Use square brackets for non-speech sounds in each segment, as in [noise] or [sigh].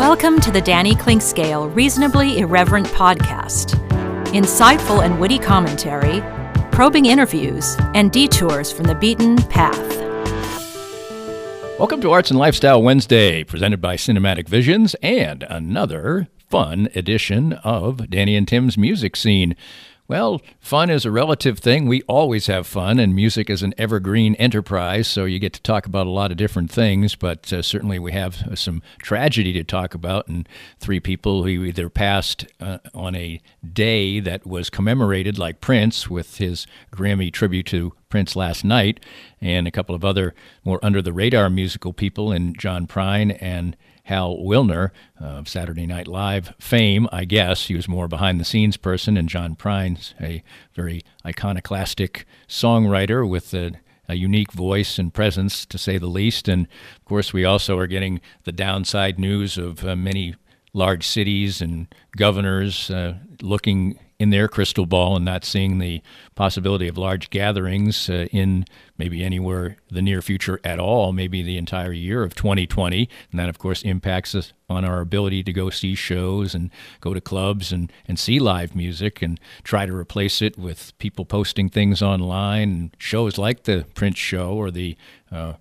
Welcome to the Danny Clinkscale Reasonably Irreverent podcast. Insightful and witty commentary, probing interviews, and detours from the beaten path. Welcome to Arts and Lifestyle Wednesday, presented by Cinematic Visions, and another fun edition of Danny and Tim's music scene. Well, fun is a relative thing. We always have fun, and music is an evergreen enterprise, so you get to talk about a lot of different things. But uh, certainly, we have uh, some tragedy to talk about, and three people who either passed uh, on a day that was commemorated, like Prince with his Grammy tribute to Prince last night, and a couple of other more under the radar musical people in John Prine and Hal Willner of Saturday Night Live fame, I guess. He was more behind the scenes person, and John Prine's a very iconoclastic songwriter with a, a unique voice and presence, to say the least. And of course, we also are getting the downside news of uh, many large cities and governors uh, looking in their crystal ball and not seeing the possibility of large gatherings uh, in maybe anywhere the near future at all, maybe the entire year of 2020. And that, of course, impacts us on our ability to go see shows and go to clubs and, and see live music and try to replace it with people posting things online shows like the Prince Show or the uh,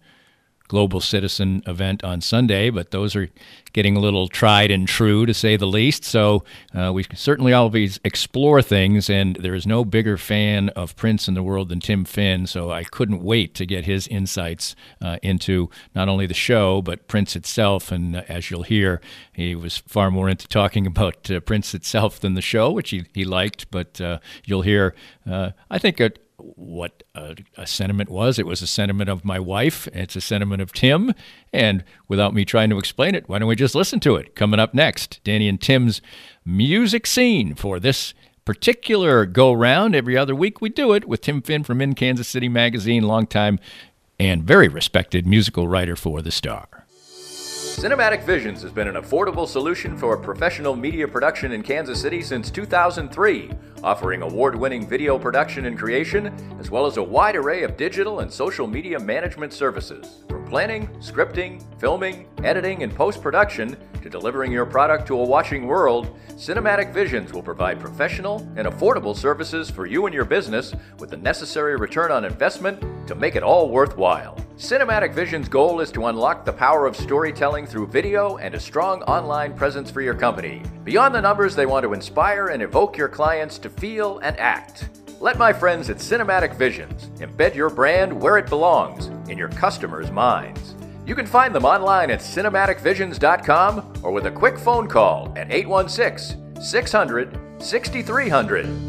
Global Citizen event on Sunday, but those are getting a little tried and true, to say the least. So uh, we certainly always explore things, and there is no bigger fan of Prince in the world than Tim Finn. So I couldn't wait to get his insights uh, into not only the show, but Prince itself. And uh, as you'll hear, he was far more into talking [laughs] about uh, Prince itself than the show, which he, he liked. But uh, you'll hear, uh, I think, a, what a, a, sentiment was. It was a sentiment of my wife. It's a sentiment of Tim. And without me trying to explain it, why don't we just listen to it? Coming up next, Danny and Tim's music scene for this particular go round. Every other week we do it with Tim Finn from In Kansas City Magazine, longtime and very respected musical writer for The Star. Cinematic Visions has been an affordable solution for professional media production in Kansas City since 2003, offering award winning video production and creation, as well as a wide array of digital and social media management services. From planning, scripting, filming, editing, and post production to delivering your product to a watching world, Cinematic Visions will provide professional and affordable services for you and your business with the necessary return on investment to make it all worthwhile. Cinematic Vision's goal is to unlock the power of storytelling through video and a strong online presence for your company. Beyond the numbers, they want to inspire and evoke your clients to feel and act. Let my friends at Cinematic Visions embed your brand where it belongs in your customers' minds. You can find them online at cinematicvisions.com or with a quick phone call at 816 600 6300.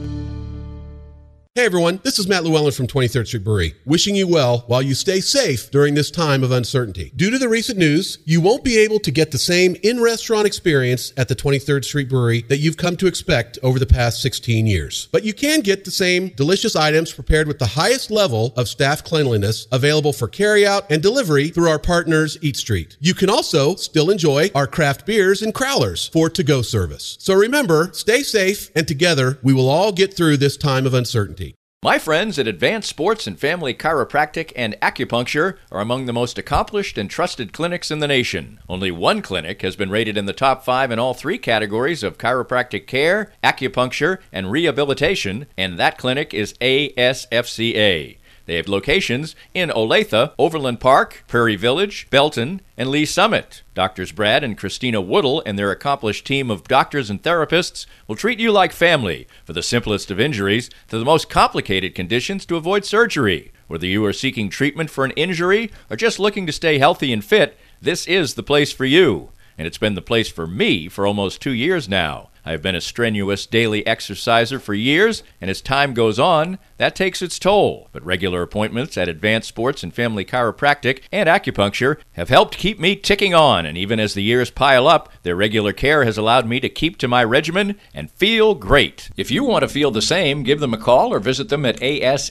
Hey everyone, this is Matt Llewellyn from 23rd Street Brewery, wishing you well while you stay safe during this time of uncertainty. Due to the recent news, you won't be able to get the same in-restaurant experience at the 23rd Street Brewery that you've come to expect over the past 16 years. But you can get the same delicious items prepared with the highest level of staff cleanliness available for carryout and delivery through our partners Eat Street. You can also still enjoy our craft beers and crowlers for to-go service. So remember, stay safe and together we will all get through this time of uncertainty. My friends at Advanced Sports and Family Chiropractic and Acupuncture are among the most accomplished and trusted clinics in the nation. Only one clinic has been rated in the top five in all three categories of chiropractic care, acupuncture, and rehabilitation, and that clinic is ASFCA. They have locations in Olathe, Overland Park, Prairie Village, Belton, and Lee Summit. Doctors Brad and Christina Woodle and their accomplished team of doctors and therapists will treat you like family, for the simplest of injuries to the most complicated conditions to avoid surgery. Whether you are seeking treatment for an injury or just looking to stay healthy and fit, this is the place for you. And it's been the place for me for almost two years now. I've been a strenuous daily exerciser for years, and as time goes on, that takes its toll. But regular appointments at Advanced Sports and Family Chiropractic and Acupuncture have helped keep me ticking on, and even as the years pile up, their regular care has allowed me to keep to my regimen and feel great. If you want to feel the same, give them a call or visit them at asfca.com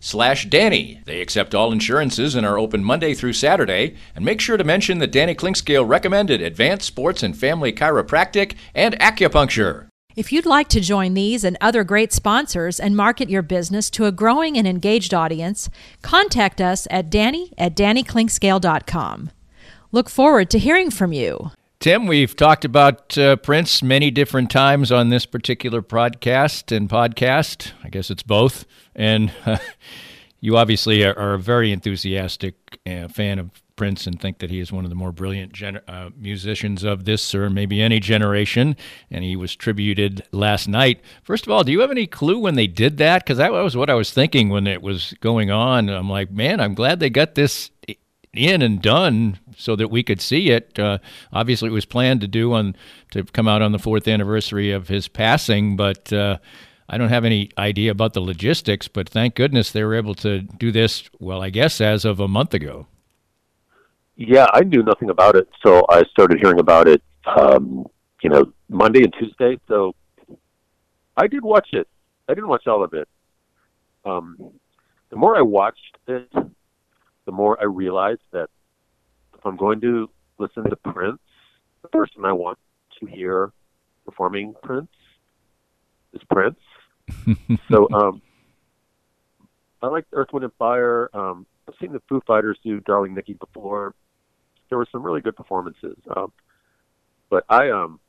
slash Danny. They accept all insurances and are open Monday through Saturday, and make sure to mention that Danny Clinkscale recommended Advanced Sports and Family Chiropractic and acupuncture. If you'd like to join these and other great sponsors and market your business to a growing and engaged audience, contact us at danny at dannyclinkscale.com. Look forward to hearing from you. Tim, we've talked about uh, Prince many different times on this particular podcast and podcast. I guess it's both. And uh, [laughs] you obviously are, are, a very enthusiastic uh, fan of Prince and think that he is one of the more brilliant gener- uh, musicians of this or maybe any generation. And he was tributed last night. First of all, do you have any clue when they did that? Because that was what I was thinking when it was going on. I'm like, man, I'm glad they got this in and done so that we could see it. Uh, obviously, it was planned to do on to come out on the fourth anniversary of his passing, but. Uh, I don't have any idea about the logistics, but thank goodness they were able to do this, well, I guess as of a month ago. Yeah, I knew nothing about it, so I started hearing about it, um, you know, Monday and Tuesday. So I did watch it. I didn't watch all of it. Um, the more I watched it, the more I realized that if I'm going to listen to Prince, the person I want to hear performing Prince is Prince. [laughs] so um, I like Earth, Wind, and Fire. Um, I've seen the Foo Fighters do "Darling Nikki" before there were some really good performances. Um, but I um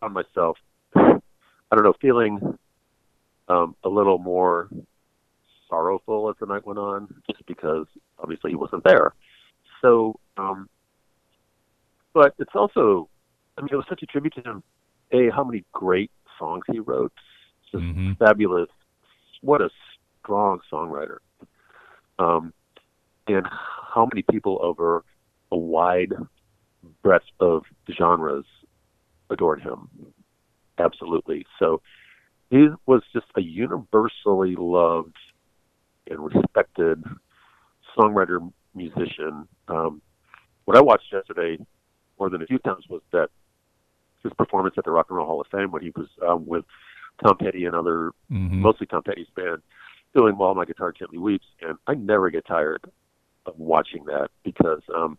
found myself I don't know feeling um, a little more sorrowful as the night went on, just because obviously he wasn't there. So, um, but it's also, I mean, it was such a tribute to him. A, how many great songs he wrote, just mm-hmm. fabulous. What a strong songwriter. Um, and how many people over a wide breadth of genres adored him. Absolutely. So he was just a universally loved and respected songwriter, musician. Um, what I watched yesterday more than a few times was that his performance at the Rock and Roll Hall of Fame when he was um, with Tom Petty and other, mm-hmm. mostly Tom Petty's band, doing While My Guitar Gently Weeps. And I never get tired of watching that because um,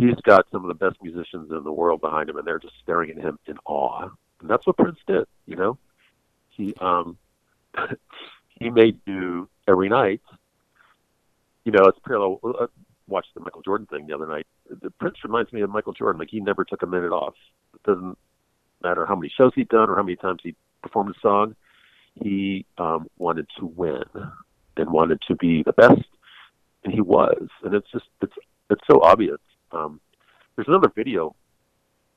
he's got some of the best musicians in the world behind him, and they're just staring at him in awe. And that's what Prince did. You know, he um, [laughs] he made do every night. You know, it's parallel. I uh, watched the Michael Jordan thing the other night. The Prince reminds me of Michael Jordan. Like he never took a minute off. It doesn't matter how many shows he'd done or how many times he performed a song. He um, wanted to win and wanted to be the best, and he was. And it's just it's it's so obvious um, there's another video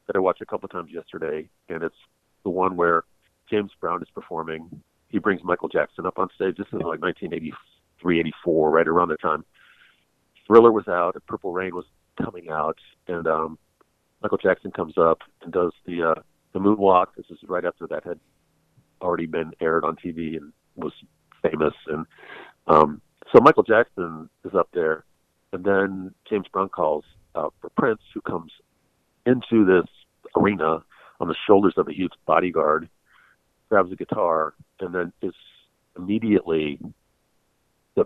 that I watched a couple of times yesterday, and it's the one where James Brown is performing. He brings Michael Jackson up on stage. This is like 1983, 84, right around the time Thriller was out and Purple Rain was coming out, and um, Michael Jackson comes up and does the uh, the moonwalk. This is right after that had already been aired on TV and was famous. And um, so Michael Jackson is up there, and then James Brown calls uh, for Prince, who comes into this arena on the shoulders of a huge bodyguard, grabs a guitar, and then is immediately the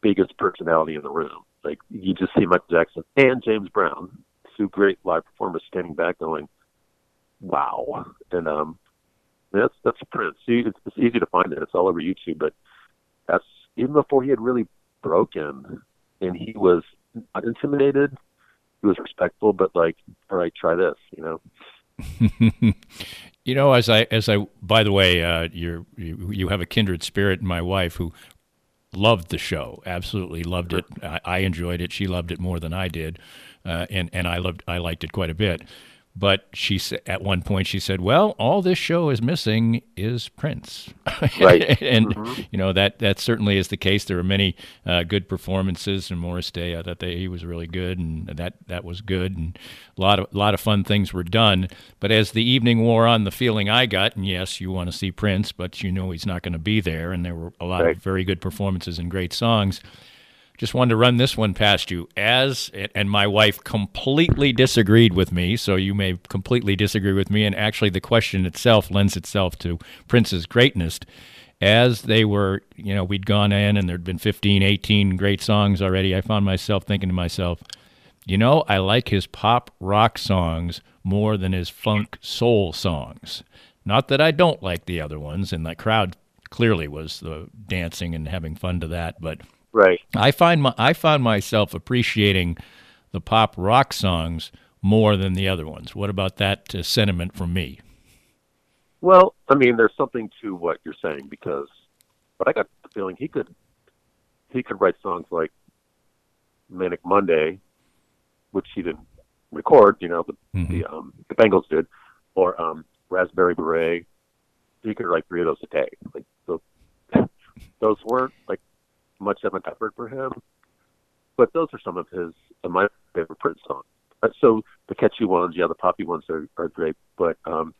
biggest personality in the room. Like you just see Michael Jackson and James Brown, two great live performers, standing back, going, "Wow!" And um, that's that's Prince. It's, it's easy to find it. It's all over YouTube. But that's even before he had really broken, and he was not intimidated he was respectful, but like, all right, try this, you know. [laughs] you know, as I as I by the way, uh, you're you, you have a kindred spirit in my wife who loved the show, absolutely loved it. I, I enjoyed it. She loved it more than I did, uh, and and I loved I liked it quite a bit. But she said at one point she said, "Well, all this show is missing is Prince." [laughs] Right. and Mhm. you know that that certainly is the case. There were many uh, good performances, and Morris Day. I thought that he was really good, and that that was good, and a lot of a lot of fun things were done. But as the evening wore on, the feeling I got, and yes, you want to see Prince, but you know he's not going to be there, and there were a lot Right. of very good performances and great songs. Just wanted to run this one past you. As and my wife completely disagreed with me, so you may completely disagree with me. And actually, the question itself lends itself to Prince's greatness. As they were, you know, we'd gone in and there'd been 15, 18 great songs already. I found myself thinking to myself, you know, I like his pop rock songs more than his funk soul songs. Not that I don't like the other ones, and the crowd clearly was the dancing and having fun to that, but Right. I find my I found myself appreciating the pop rock songs more than the other ones. What about that uh, sentiment from me? Well, I mean, there's something to what you're saying because, but I got the feeling he could, he could write songs like Manic Monday, which he didn't record. You know, the Mhm. the um the Bangles did, or um Raspberry Beret. He could write three of those a day. Like those, [laughs] those weren't like much of an effort for him, but those are some of his of my favorite Prince songs. Uh, So the catchy ones, yeah, the poppy ones are, are great, but um,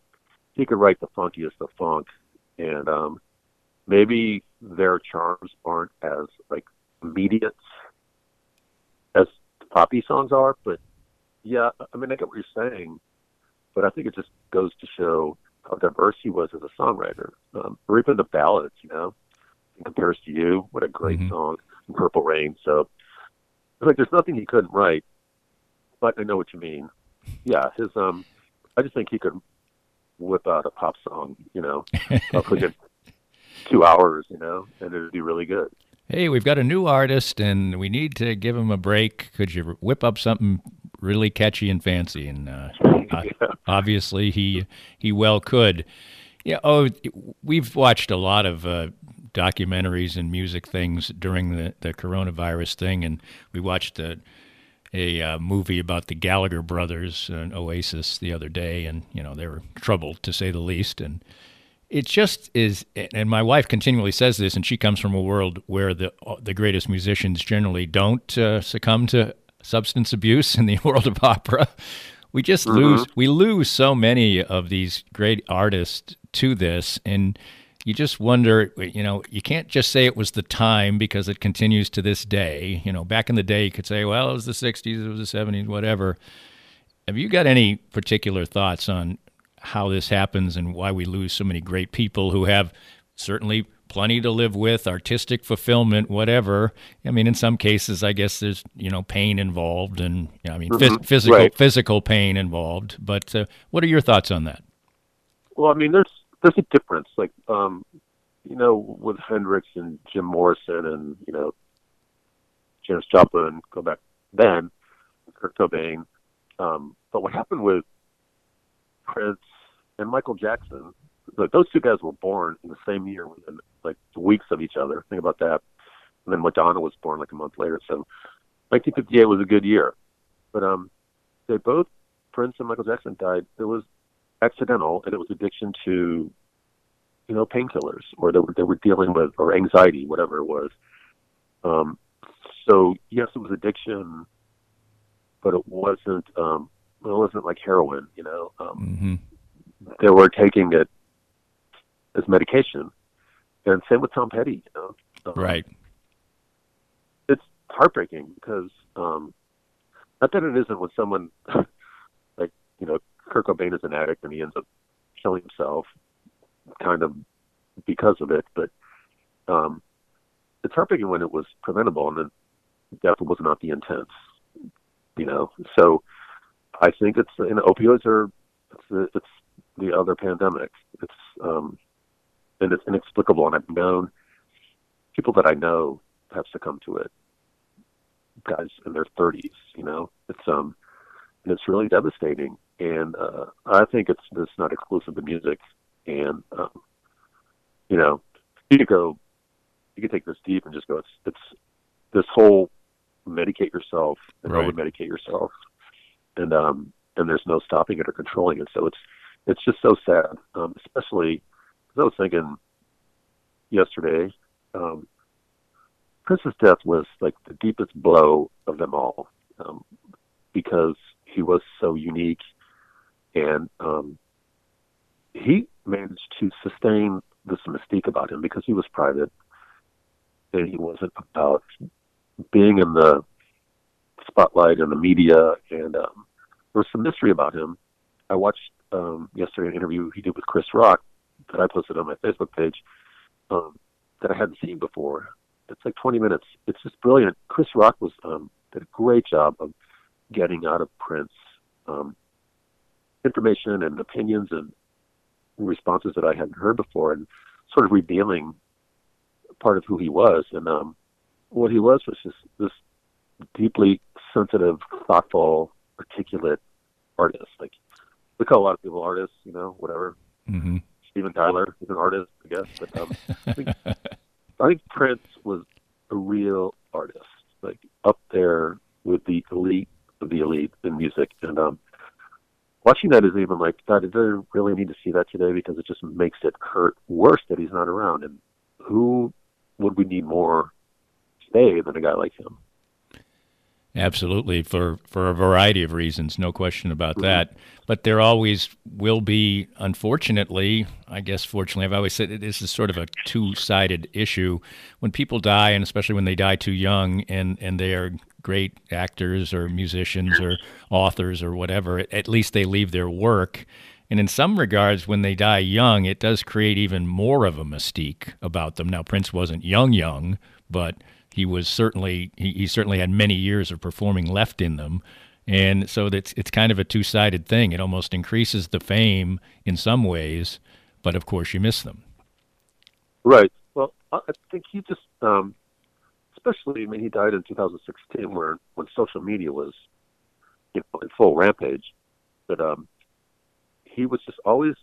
he could write the funkiest of funk, and um, maybe their charms aren't as like immediate as the poppy songs are. But yeah, I mean, I get what you're saying, but I think it just goes to show how diverse he was as a songwriter, um, or even the ballads. You know, in comparison to you, what a great Mhm. song, Purple Rain. So it's like there's nothing he couldn't write, but I know what you mean. Yeah, his um, I just think he could whip out a pop song, you know, [laughs] in two hours, you know, and it'd be really good. Hey, we've got a new artist and we need to give him a break. Could you whip up something really catchy and fancy? And uh, [laughs] uh, obviously, he he well could. Yeah. Oh, we've watched a lot of uh, documentaries and music things during the the coronavirus thing, and we watched a a uh, movie about the Gallagher brothers, uh, Oasis, the other day, and you know they were troubled to say the least, and it just is and my wife continually says this and she comes from a world where the the greatest musicians generally don't uh, succumb to substance abuse in the [laughs] world of opera. We just lose we lose so many of these great artists to this. And you just wonder you know you can't just say it was the time because it continues to this day you know back in the day you could say well it was the 60s it was the 70s whatever have you got any particular thoughts on how this happens and why we lose so many great people who have certainly plenty to live with, artistic fulfillment, whatever. I mean, in some cases, I guess there's you know pain involved, and you know, I mean phys- Mhm. physical Right. physical pain involved. But uh, what are your thoughts on that? Well, I mean, there's there's a difference, like um, you know, with Hendrix and Jim Morrison and you know, Janis Joplin, go back then, Kurt Cobain. Um, but what happened with Prince and Michael Jackson? Like those two guys were born in the same year, within like weeks of each other. Think about that. And then Madonna was born like a month later. So 1958 was a good year. But um, they both, Prince and Michael Jackson, died. There was accidental, and it was addiction to, you know, painkillers, or they were they were dealing with or anxiety, whatever it was. Um, so yes, it was addiction, but it wasn't. Um, it wasn't like heroin, you know. Um, hmm they were taking it as medication, and same with Tom Petty. You know, Um, Right. It's heartbreaking because um, not that it isn't when someone [laughs] like you know Kurt Cobain is an addict and he ends up killing himself, kind of because of it, but um, it's heartbreaking when it was preventable and then death was not the intent. You know, so I think it's know opioids are it's the, it's the other pandemic. It's um, and it's inexplicable, and I've known people that I know have succumbed to it. Guys in their 30s, you know, it's um, and it's really devastating. And uh, I think it's it's not exclusive to music, and um, you know, you could go you could take this deep and just go. It's it's this whole medicate yourself and Right. over medicate yourself, and um and there's no stopping it or controlling it. So it's it's just so sad, um, especially because I was thinking yesterday. Um, Prince's death was like the deepest blow of them all um, because he was so unique and um, he managed to sustain this mystique about him because he was private and he wasn't about being in the spotlight and the media and um, there was some mystery about him. I watched um, yesterday an interview he did with Chris Rock that I posted on my Facebook page um, that I hadn't seen before. It's like 20 minutes. It's just brilliant. Chris Rock was um, did a great job of getting out of Prince um, information and opinions and responses that I hadn't heard before, and sort of revealing part of who he was. And um, what he was was just this deeply sensitive, thoughtful, articulate artist. Like we call a lot of people artists, you know, whatever. hmm Steven Tyler is an artist, I guess. But um, I, think, [laughs] I think Prince was a real artist, like up there with the elite of the elite in music. And um, watching that is even like, God, I really need to see that today? Because it just makes it hurt worse that he's not around. And who would we need more today than a guy like him? Absolutely, for for a variety of reasons, no question about mm-hmm. that. But there always will be, unfortunately, I guess fortunately, I've always said it, this is sort of a two-sided issue. When people die, and especially when they die too young, and and they are great actors or musicians or authors or whatever, at, at least they leave their work. And in some regards, when they die young, it does create even more of a mystique about them. Now, Prince wasn't young, young, but he was certainly he, he certainly had many years of performing left in them, and so it's it's kind of a two sided thing. It almost increases the fame in some ways, but of course you miss them. Right. Well, I think he just, um, especially, I mean, he died in 2016, where when social media was, you know, in full rampage. But um, he was just always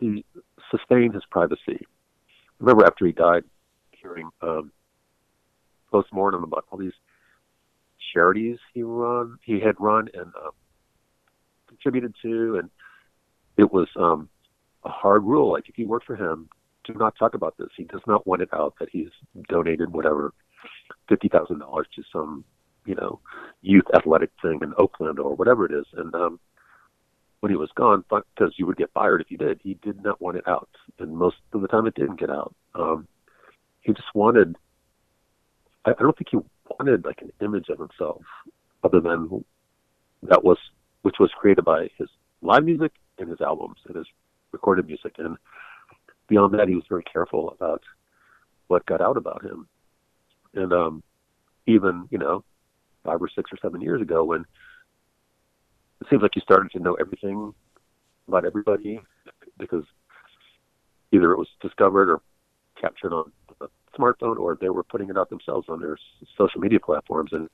he sustained his privacy. I remember after he died, hearing um, postmortem about all these charities he run, he had run and um, contributed to, and it was um, a hard rule. Like if you work for him, do not talk about this. He does not want it out that he's donated whatever fifty thousand dollars to some, you know, youth athletic thing in Oakland or whatever it is. And um, when he was gone, because you would get fired if you did, he did not want it out, and most of the time it didn't get out. Um, he just wanted. I, I don't think he wanted like an image of himself other than that was which was created by his live music and his albums and his recorded music. And beyond that he was very careful about what got out about him. And um even you know five or six or seven years ago when it seems like you started to know everything about everybody because either it was discovered or captured on smartphone or they were putting it out themselves on their social media platforms. And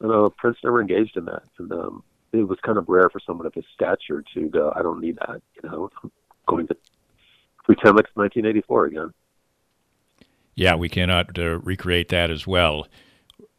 you know prince never engaged in that. And um it was kind of rare for someone of his stature to go i don't need that you know? I'm going to pretend like it's 1984 again. Yeah, we cannot uh, recreate that as well.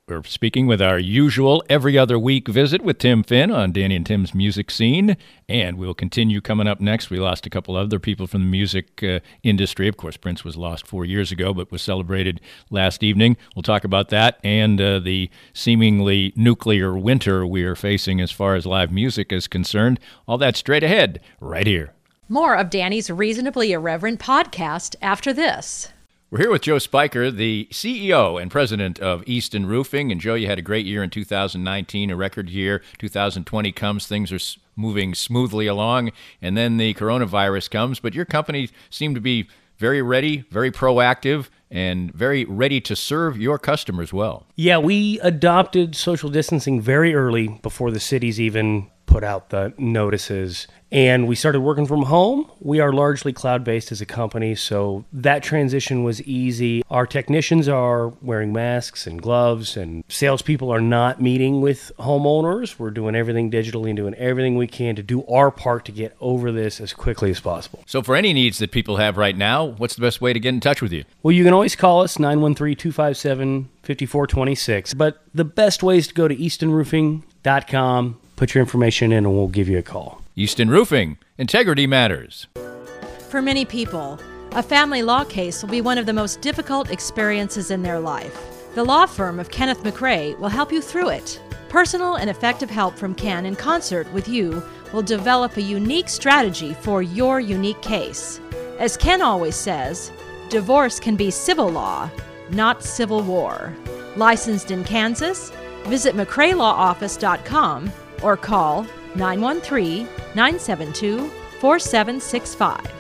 We're speaking with our usual every other week visit with Tim Finn on Danny and Tim's music scene, and we'll continue coming up next. We lost a couple other people from the music uh, industry. Of course, Prince was lost four years ago, but was celebrated last evening. We'll talk about that and uh, the seemingly nuclear winter we are facing as far as live music is concerned. All that straight ahead, right here. More of Danny's Reasonably Irreverent podcast after this. We're here with Joe Spiker, the CEO and president of Easton Roofing. And Joe, you had a great year in 2019, a record year. 2020 comes, things are moving smoothly along, and then the coronavirus comes. But your company seemed to be very ready, very proactive, and very ready to serve your customers well. Yeah, we adopted social distancing very early before the cities even put out the notices. And we started working from home. We are largely cloud based as a company, so that transition was easy. Our technicians are wearing masks and gloves, and salespeople are not meeting with homeowners. We're doing everything digitally and doing everything we can to do our part to get over this as quickly as possible. So, for any needs that people have right now, what's the best way to get in touch with you? Well, you can always call us 913 257 5426. But the best way is to go to eastonroofing.com, put your information in, and we'll give you a call. Easton Roofing, integrity matters. For many people, a family law case will be one of the most difficult experiences in their life. The law firm of Kenneth McRae will help you through it. Personal and effective help from Ken in concert with you will develop a unique strategy for your unique case. As Ken always says, divorce can be civil law, not civil war. Licensed in Kansas? Visit McRaeLawOffice.com or call 913 972 4765.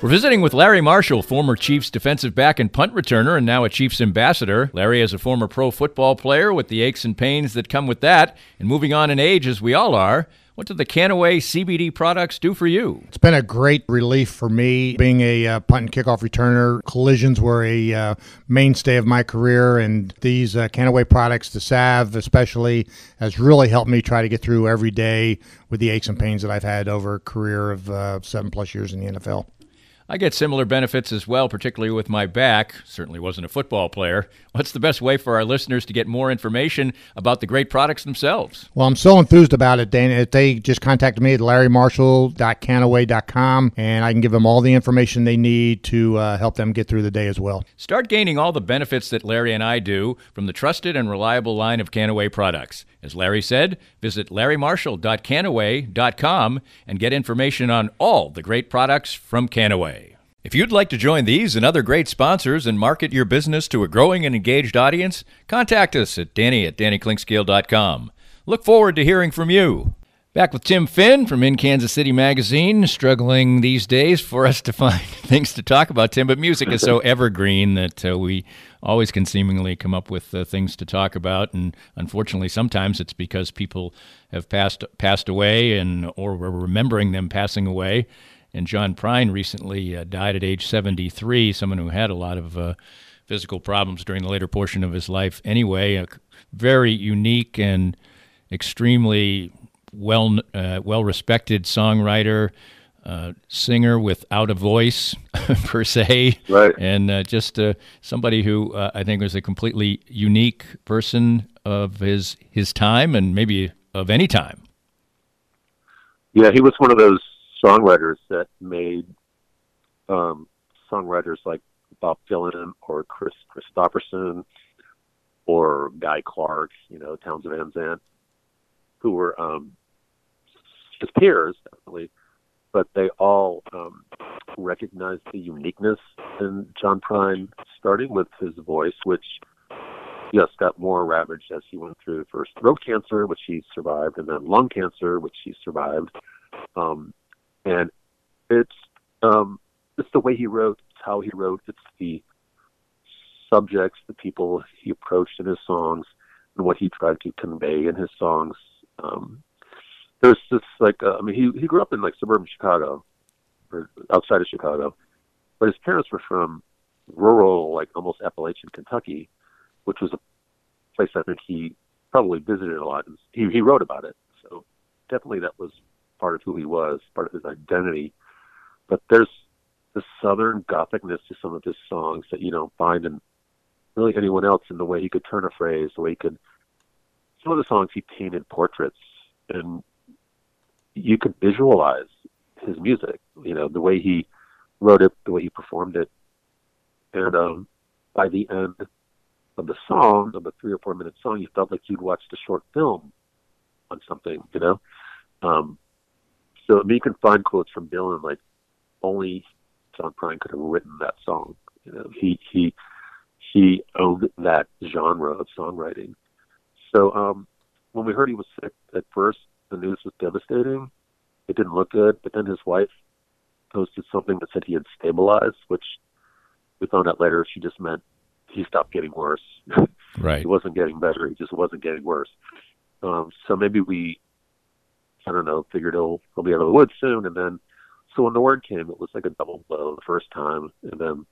We're visiting with Larry Marshall, former Chiefs defensive back and punt returner, and now a Chiefs ambassador. Larry is a former pro football player with the aches and pains that come with that, and moving on in age as we all are. What do the Kannaway CBD products do for you? It's been a great relief for me. Being a uh, punt and kickoff returner, collisions were a uh, mainstay of my career, and these uh, Kannaway products, the salve especially, has really helped me try to get through every day with the aches and pains that I've had over a career of uh, seven plus years in the NFL. I get similar benefits as well, particularly with my back. Certainly wasn't a football player. [laughs] What's the best way for our listeners to get more information about the great products themselves? Well, I'm so enthused about it, Dana. If They just contacted me at larrymarshall.kannaway.com, and I can give them all the information they need to uh, help them get through the day as well. Start gaining all the benefits that Larry and I do from the trusted and reliable line of Kannaway products. As Larry said, visit larrymarshall.kannaway.com and get information on all the great products from Kannaway. If you'd like to join these and other great sponsors and market your business to a growing and engaged audience, contact us at danny at dannyclinkscale.com. Look forward to hearing from you. Back with Tim Finn from In Kansas City Magazine, struggling these days for us to find [laughs] things to talk about, Tim. But music is so [laughs] evergreen that uh, we always can seemingly come up with uh, things to talk about. And unfortunately, sometimes it's because people have passed passed away, and or we're remembering them passing away. And John Prine recently uh, died at age 73, someone who had a lot of uh, physical problems during the later portion of his life. Anyway, a very unique and extremely well uh, well respected songwriter, uh, singer without a voice [laughs] per se, right? And uh, just uh, somebody who uh, I think was a completely unique person of his his time and maybe of any time. Yeah, he was one of those songwriters that made um, songwriters like Bob Dylan or Kris Kristofferson or Guy Clark, you know, Townes Van Zandt, who were um, his peers, definitely, but they all um, recognized the uniqueness in John Prine, starting with his voice, which yes got more ravaged as he went through first throat cancer, which he survived, and then lung cancer, which he survived. Um, and it's um, it's the way he wrote, it's how he wrote, it's the subjects, the people he approached in his songs, and what he tried to convey in his songs. Um, there's this like uh, I mean he he grew up in like suburban Chicago or outside of Chicago, but his parents were from rural like almost Appalachian Kentucky, which was a place I think he probably visited a lot. And he he wrote about it, so definitely that was part of who he was, part of his identity. But there's the southern gothicness to some of his songs that you don't find in really anyone else in the way he could turn a phrase, the way he could. Some of the songs he painted portraits, and you could visualize his music. You know the way he wrote it, the way he performed it, and um, by the end of the song, of the three or four minute song, you felt like you'd watched a short film on something. You know, um, so you can find quotes from Dylan like only John Prine could have written that song. You know, he he he owned that genre of songwriting. So um, when we heard he was sick at first, the news was devastating. It didn't look good, but then his wife posted something that said he had stabilized, which we found out later she just meant he stopped getting worse. [laughs] Right. he wasn't getting better. He just wasn't getting worse. Um, so maybe we I don't know, figured he'll he'll be out of the woods soon. And then, so when the word came, it was like a double blow the first time, and then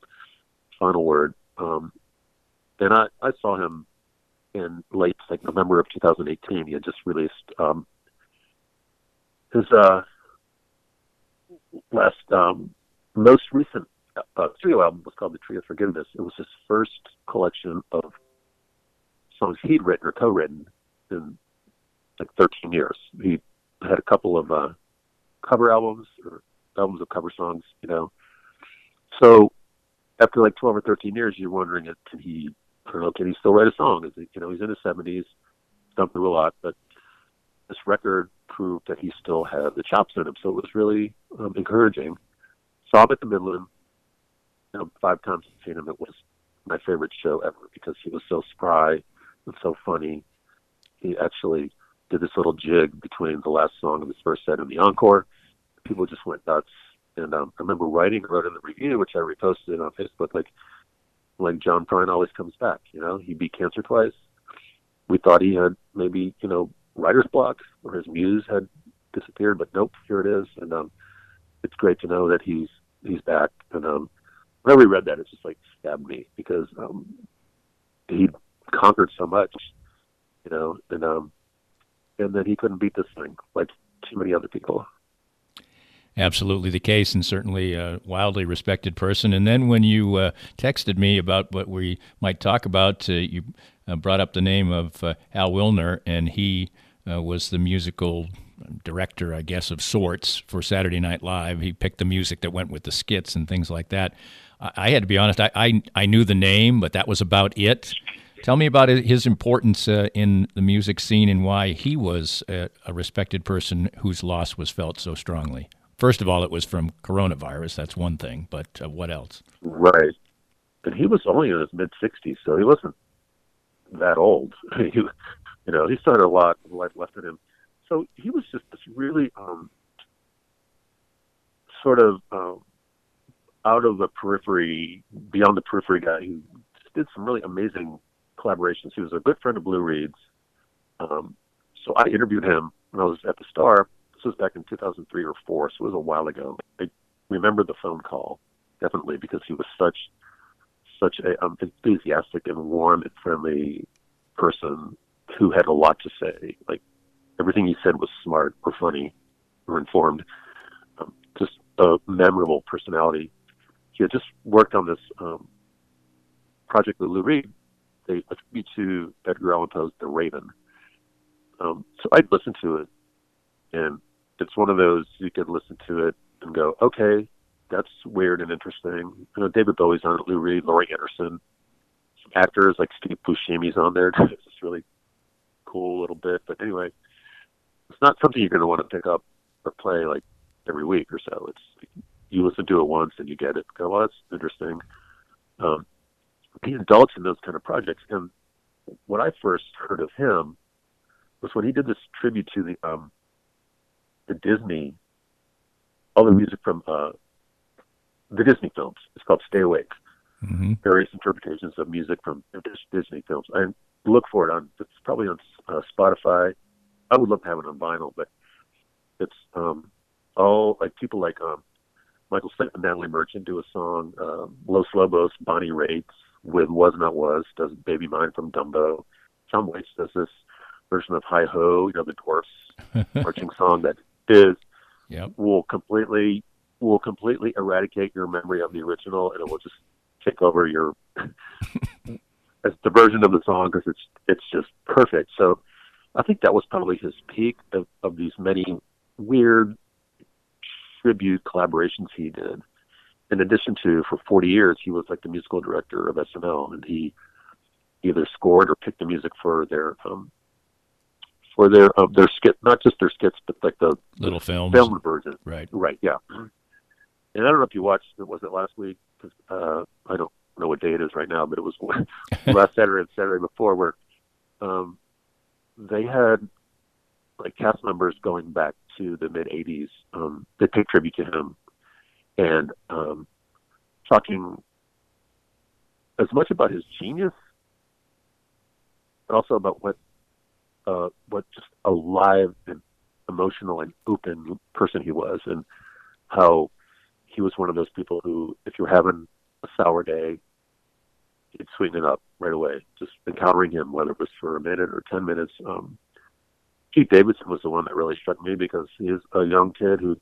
final word. Um, and I I saw him in late like November of 2018. He had just released um, his uh, last um, most recent uh, studio album was called The Tree of Forgiveness. It was his first collection of songs he'd written or co-written in like 13 years. He had a couple of uh, cover albums or albums of cover songs, you know. So after like 12 or 13 years, you're wondering, can he, I don't know, can he still write a song? Is he, you know, he's in his 70s, done through a lot, but this record proved that he still had the chops in him. So it was really um, encouraging. Saw him at the Midland, you know, five times I've seen him. It was my favorite show ever because he was so spry and so funny. He actually did this little jig between the last song of his first set and the encore. People just went nuts. And um, I remember writing, wrote in the review, which I reposted on Facebook, like, like John Prine always comes back. You know, he beat cancer twice. We thought he had maybe, you know, writer's block or his muse had disappeared, but nope, here it is. And um, it's great to know that he's he's back. And um, whenever we read that, it just like stabbed me because um, he conquered so much, you know, and um, and then he couldn't beat this thing like too many other people. Absolutely the case, and certainly a wildly respected person. And then when you uh, texted me about what we might talk about, uh, you uh, brought up the name of uh, Al Willner, and he uh, was the musical director, I guess, of sorts for Saturday Night Live. He picked the music that went with the skits and things like that. I, I had to be honest, I, I, I knew the name, but that was about it. Tell me about his importance uh, in the music scene and why he was a, a, respected person whose loss was felt so strongly. First of all, it was from coronavirus. That's one thing, but uh, what else? Right. And he was only in his mid 60s, so he wasn't that old. [laughs] he, you know, he had a lot of life left in him. So he was just this really um, sort of um, out of the periphery, beyond the periphery guy who did some really amazing collaborations. He was a good friend of Lou Reed's. Um, so I interviewed him when I was at the Star. This was back in 2003 or four, so it was a while ago. I remember the phone call definitely because he was such such a um, enthusiastic and warm and friendly person who had a lot to say. Like everything he said was smart or funny or informed. Um, just a memorable personality. He had just worked on this um, project with Lou Reed they me to Edgar Allan Poe's The Raven. Um, so I'd listen to it, and it's one of those you could listen to it and go, okay, that's weird and interesting. You know, David Bowie's on it, Lou Reed, Laurie Anderson, some actors like Steve Buscemi's on there. [laughs] it's just really cool little bit. But anyway, it's not something you're going to want to pick up or play like every week or so. It's you listen to it once and you get it. Go, well, that's interesting. Um, he indulged in those kind of projects. And when I first heard of him was when he did this tribute to the um, the Disney, all the music from uh, the Disney films. It's called Stay Awake. Mm-hmm. Various interpretations of music from Disney films. I look for it on. It's probably on uh, Spotify. I would love to have it on vinyl, but it's um, all like people like um, Michael Stipe and Natalie Merchant do a song. Uh, Los Lobos, Bonnie Raitt, with Was Not Was, does Baby Mine from Dumbo. Tom Waits does this version of Hi Ho, you know, the dwarfs [laughs] marching song that is yep. will completely will completely eradicate your memory of the original and it will just take over your [laughs] as the version of the song because it's it's just perfect. So I think that was probably his peak of, of these many weird tribute collaborations he did. In addition to for 40 years he was like the musical director of SNL and he either scored or picked the music for their um for their um, their skit not just their skits but like the little films. film version. Right. Right yeah. And I don't know if you watched it was it last week? Cause, uh I don't know what day it is right now but it was last Saturday and Saturday before where um they had like cast members going back to the mid 80s um they paid tribute to him and um, talking as much about his genius, but also about what uh, what just a live and emotional and open person he was, and how he was one of those people who, if you're having a sour day, he'd sweeten it up right away. Just encountering him, whether it was for a minute or ten minutes. Um, Pete Davidson was the one that really struck me because he is a young kid who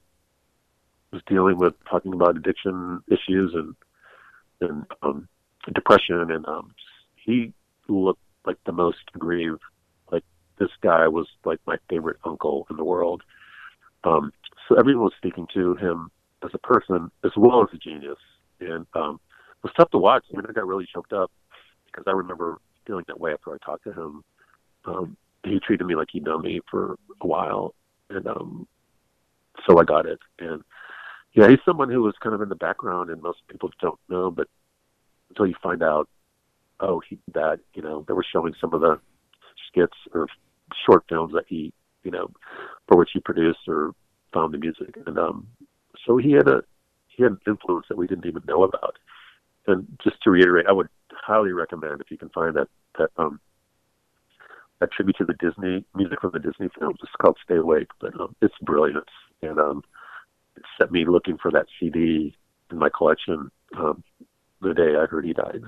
was dealing with talking about addiction issues and and um, depression, and um, he looked like the most aggrieved. Like this guy was like my favorite uncle in the world. Um, so everyone was speaking to him as a person as well as a genius, and um, was tough to watch. I mean, I got really choked up because I remember feeling that way after I talked to him. Um, he treated me like he'd known me for a while, and um, so I got it. And yeah, he's someone who was kind of in the background, and most people don't know. But until you find out, oh, he that you know they were showing some of the skits or short films that he you know for which he produced or found the music, and um, so he had a he had an influence that we didn't even know about. And just to reiterate, I would highly recommend if you can find that that um that tribute to the Disney music from the Disney films. It's called Stay Awake, but um, it's brilliant, and um, it set me looking for that CD in my collection um, the day I heard he died.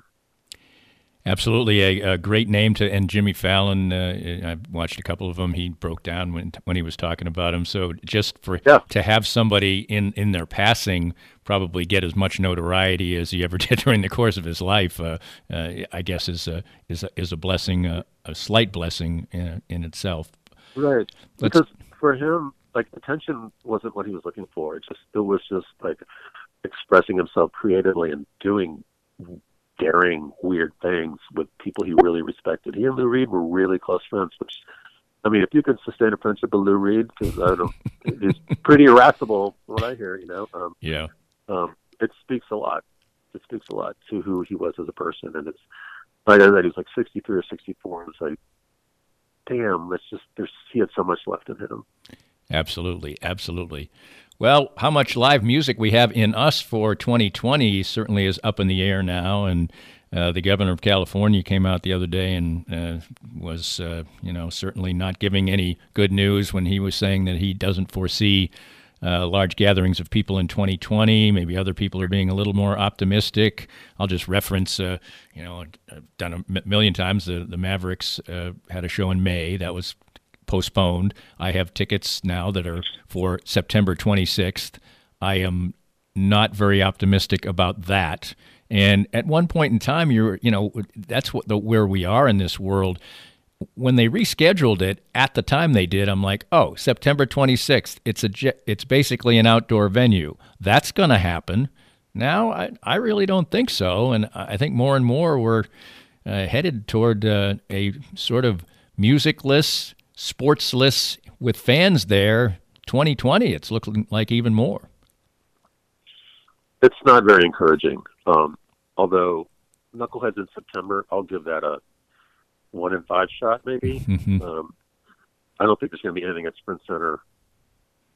Absolutely, a, a, great name to and Jimmy Fallon. Uh, I watched a couple of them. He broke down when when he was talking about him. So just for yeah. to have somebody in in their passing probably get as much notoriety as he ever [laughs] did during the course of his life, uh, uh, I guess is a is a, is a blessing, uh, a slight blessing in, in itself. Right, Let's, because for him, like attention wasn't what he was looking for. It just it was just like expressing himself creatively and doing daring, weird things with people he really respected. He and Lou Reed were really close friends, which, I mean, if you can sustain a friendship with Lou Reed, because I don't know, he's pretty irascible, what I hear, you know. Um, yeah. Um, it speaks a lot. It speaks a lot to who he was as a person, and it's. I know that he was like 63 or 64, and it's like, damn, let's just. There's he had so much left in him. Absolutely, absolutely. Well, how much live music we have in us for 2020 certainly is up in the air now. And uh, the governor of California came out the other day and uh, was, uh, you know, certainly not giving any good news when he was saying that he doesn't foresee uh, large gatherings of people in 2020. Maybe other people are being a little more optimistic. I'll just reference, uh, you know, I've done a million times. The the Mavericks uh, had a show in May that was postponed. I have tickets now that are for September 26th. I am not very optimistic about that. And at one point in time, you're, you know, that's what the, where we are in this world. When they rescheduled it at the time they did, I'm like, oh, September 26th. It's a, it's basically an outdoor venue. That's going to happen. Now, I, I really don't think so, and I think more and more we're uh, headed toward uh, a sort of musicless, sportsless with fans there 2020 it's looking like even more. It's not very encouraging. Um, although knuckleheads in september i'll give that a one in five shot maybe. [laughs] Mm-hmm. um, i don't think there's going to be anything at sprint center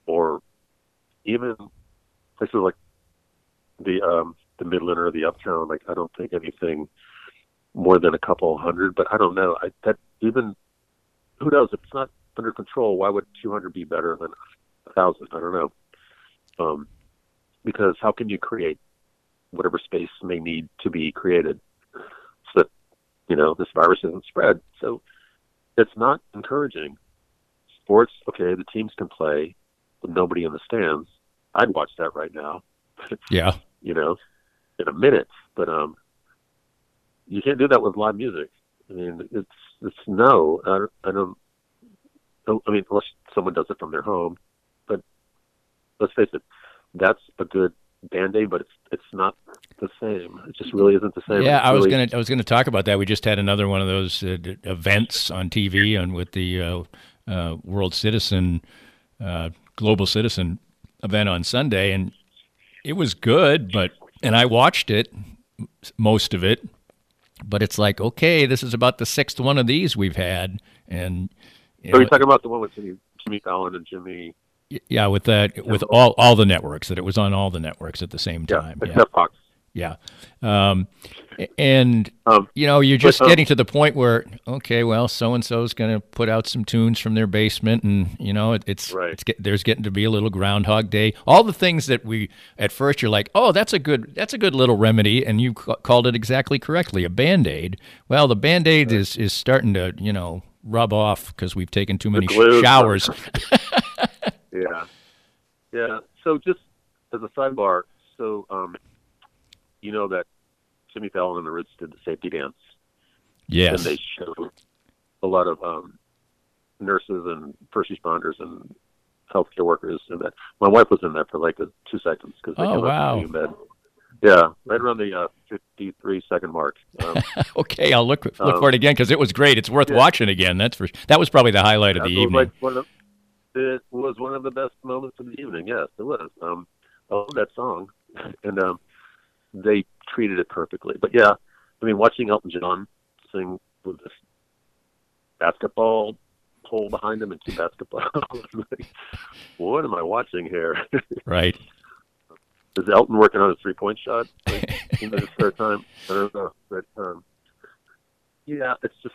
or even places like the um, the midland or the uptown. Like i don't think anything more than a couple hundred but i don't know. I, that even who knows? If it's not under control, why would 200 be better than thousand? I don't know. Um, because how can you create whatever space may need to be created so that you know this virus isn't spread? So it's not encouraging. Sports, okay, the teams can play with nobody in the stands. I'd watch that right now. [laughs] Yeah. you know, in a minute. But um, you can't do that with live music. I mean, it's it's no. I don't, I don't. I mean, unless someone does it from their home, but let's face it, that's a good band aid, but it's it's not the same. It just really isn't the same. Yeah, it's I was really... gonna I was gonna talk about that. We just had another one of those uh, events on TV and with the uh, uh, World Citizen, uh, Global Citizen event on Sunday, and it was good, but and I watched it, most of it, but it's like, okay, this is about the sixth one of these we've had, and you are you talking about the one with Jimmy, Jimmy Fallon and Jimmy? Yeah, with that, with all all the networks that it was on all the networks at the same time. Yeah, except Fox. Yeah. Um, and Um, you know you're just but, um, getting to the point where okay well so and so's going to put out some tunes from their basement and you know it, it's, Right. it's get, there's getting to be a little groundhog day all the things that we at first you're like oh that's a good that's a good little remedy and you ca- called it exactly correctly a band-aid well the band-aid is is starting to you know rub off because we've taken too many sh- showers [laughs] [laughs] Yeah, yeah. So just as a sidebar, so um, you know that Jimmy Fallon and the Roots did the safety dance, yes and they showed a lot of um, nurses and first responders and healthcare workers in that. My wife was in that for like a, two seconds because they Oh, came up wow. in bed. Yeah, right around the uh, 53 second mark. Um, [laughs] okay i'll look look Um, for it again because it was great it's worth yeah. watching again that's for that was probably the highlight of the evening Like one of, it was one of the best moments of the evening. Yes, it was. Um, I love that song, [laughs] and um, they treated it perfectly. But yeah, I mean, watching Elton John sing with this basketball pole behind him and two basketballs. [laughs] like, what am I watching here? [laughs] right Is Elton working on a three point shot like, in his spare time? I don't know. But um, yeah, it's just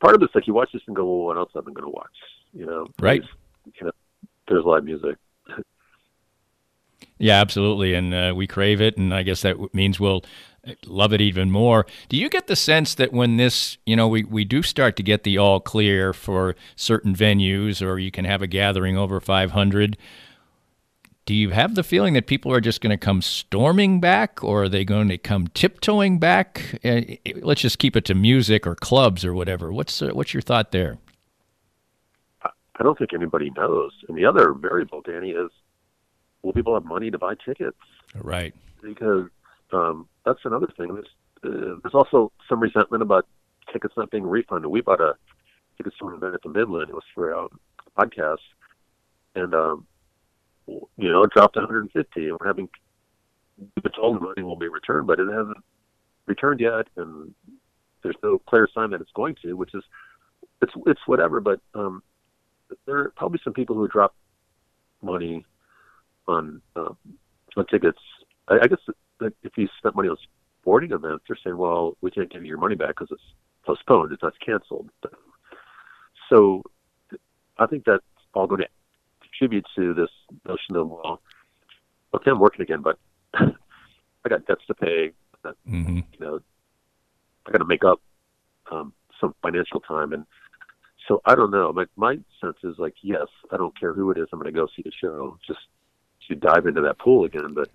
part of it's like you watch this and go, well, what else am I going to watch? You know, Right. You know, there's live music. Yeah, absolutely, and uh, we crave it, and I guess that means we'll uh, love it even more. Do you get the sense that when this, you know, we, we do start to get the all clear for certain venues, or you can have a gathering over 500, do you have the feeling that people are just going to come storming back, or are they going to come tiptoeing back? Uh, let's just keep it to music or clubs or whatever. What's uh, what's your thought there? I don't think anybody knows. And the other variable, Danny, is will people have money to buy tickets? Right. because um, that's another thing. There's, uh, there's also some resentment about tickets not being refunded. We bought a tickets to an event at the Midland. It was for a podcast, and um, you know, it dropped to 150. And we're having we've been told the money will be returned, but it hasn't returned yet, and there's no clear sign that it's going to. Which is it's it's whatever. But um, there are probably some people who dropped money on uh, on tickets. I, I guess if you spent money on sporting events, they're saying, "Well, we can't give you your money back because it's postponed. It's not canceled." So, I think that's all going to contribute to this notion of, well, okay, I'm working again, but [laughs] I got debts to pay. Mm-hmm. You know, I got to make up um, some financial time, and so I don't know. My my sense is like, yes, I don't care who it is. I'm going to go see the show. Just to dive into that pool again, but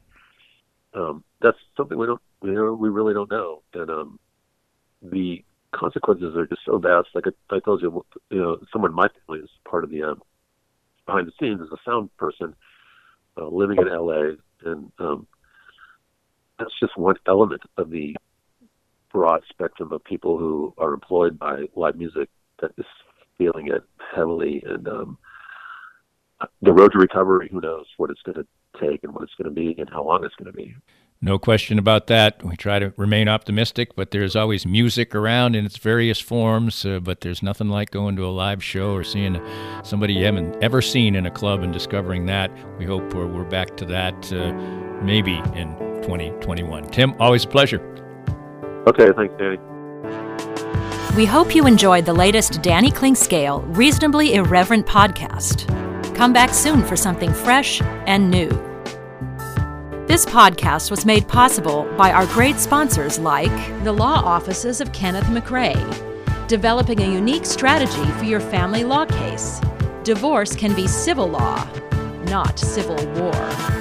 um, that's something we don't, you know, we really don't know. And um, the consequences are just so vast. Like I, I told you, you know, someone in my family is part of the um, behind the scenes as a sound person, uh, living in LA, and um, that's just one element of the broad spectrum of people who are employed by live music that is feeling it heavily. And um, the road to recovery, who knows what it's going to take and what it's going to be and how long it's going to be. No question about that. We try to remain optimistic, but there's always music around in its various forms. Uh, but there's nothing like going to a live show or seeing somebody you haven't ever seen in a club and discovering that. We hope we're, we're back to that uh, maybe in 2021. Tim, always a pleasure. Okay, thanks, Danny. We hope you enjoyed the latest Danny Clinkscale Reasonably Irreverent podcast. Come back soon for something fresh and new. This podcast was made possible by our great sponsors like the law offices of Kenneth McRae, developing a unique strategy for your family law case. Divorce can be civil law, not civil war.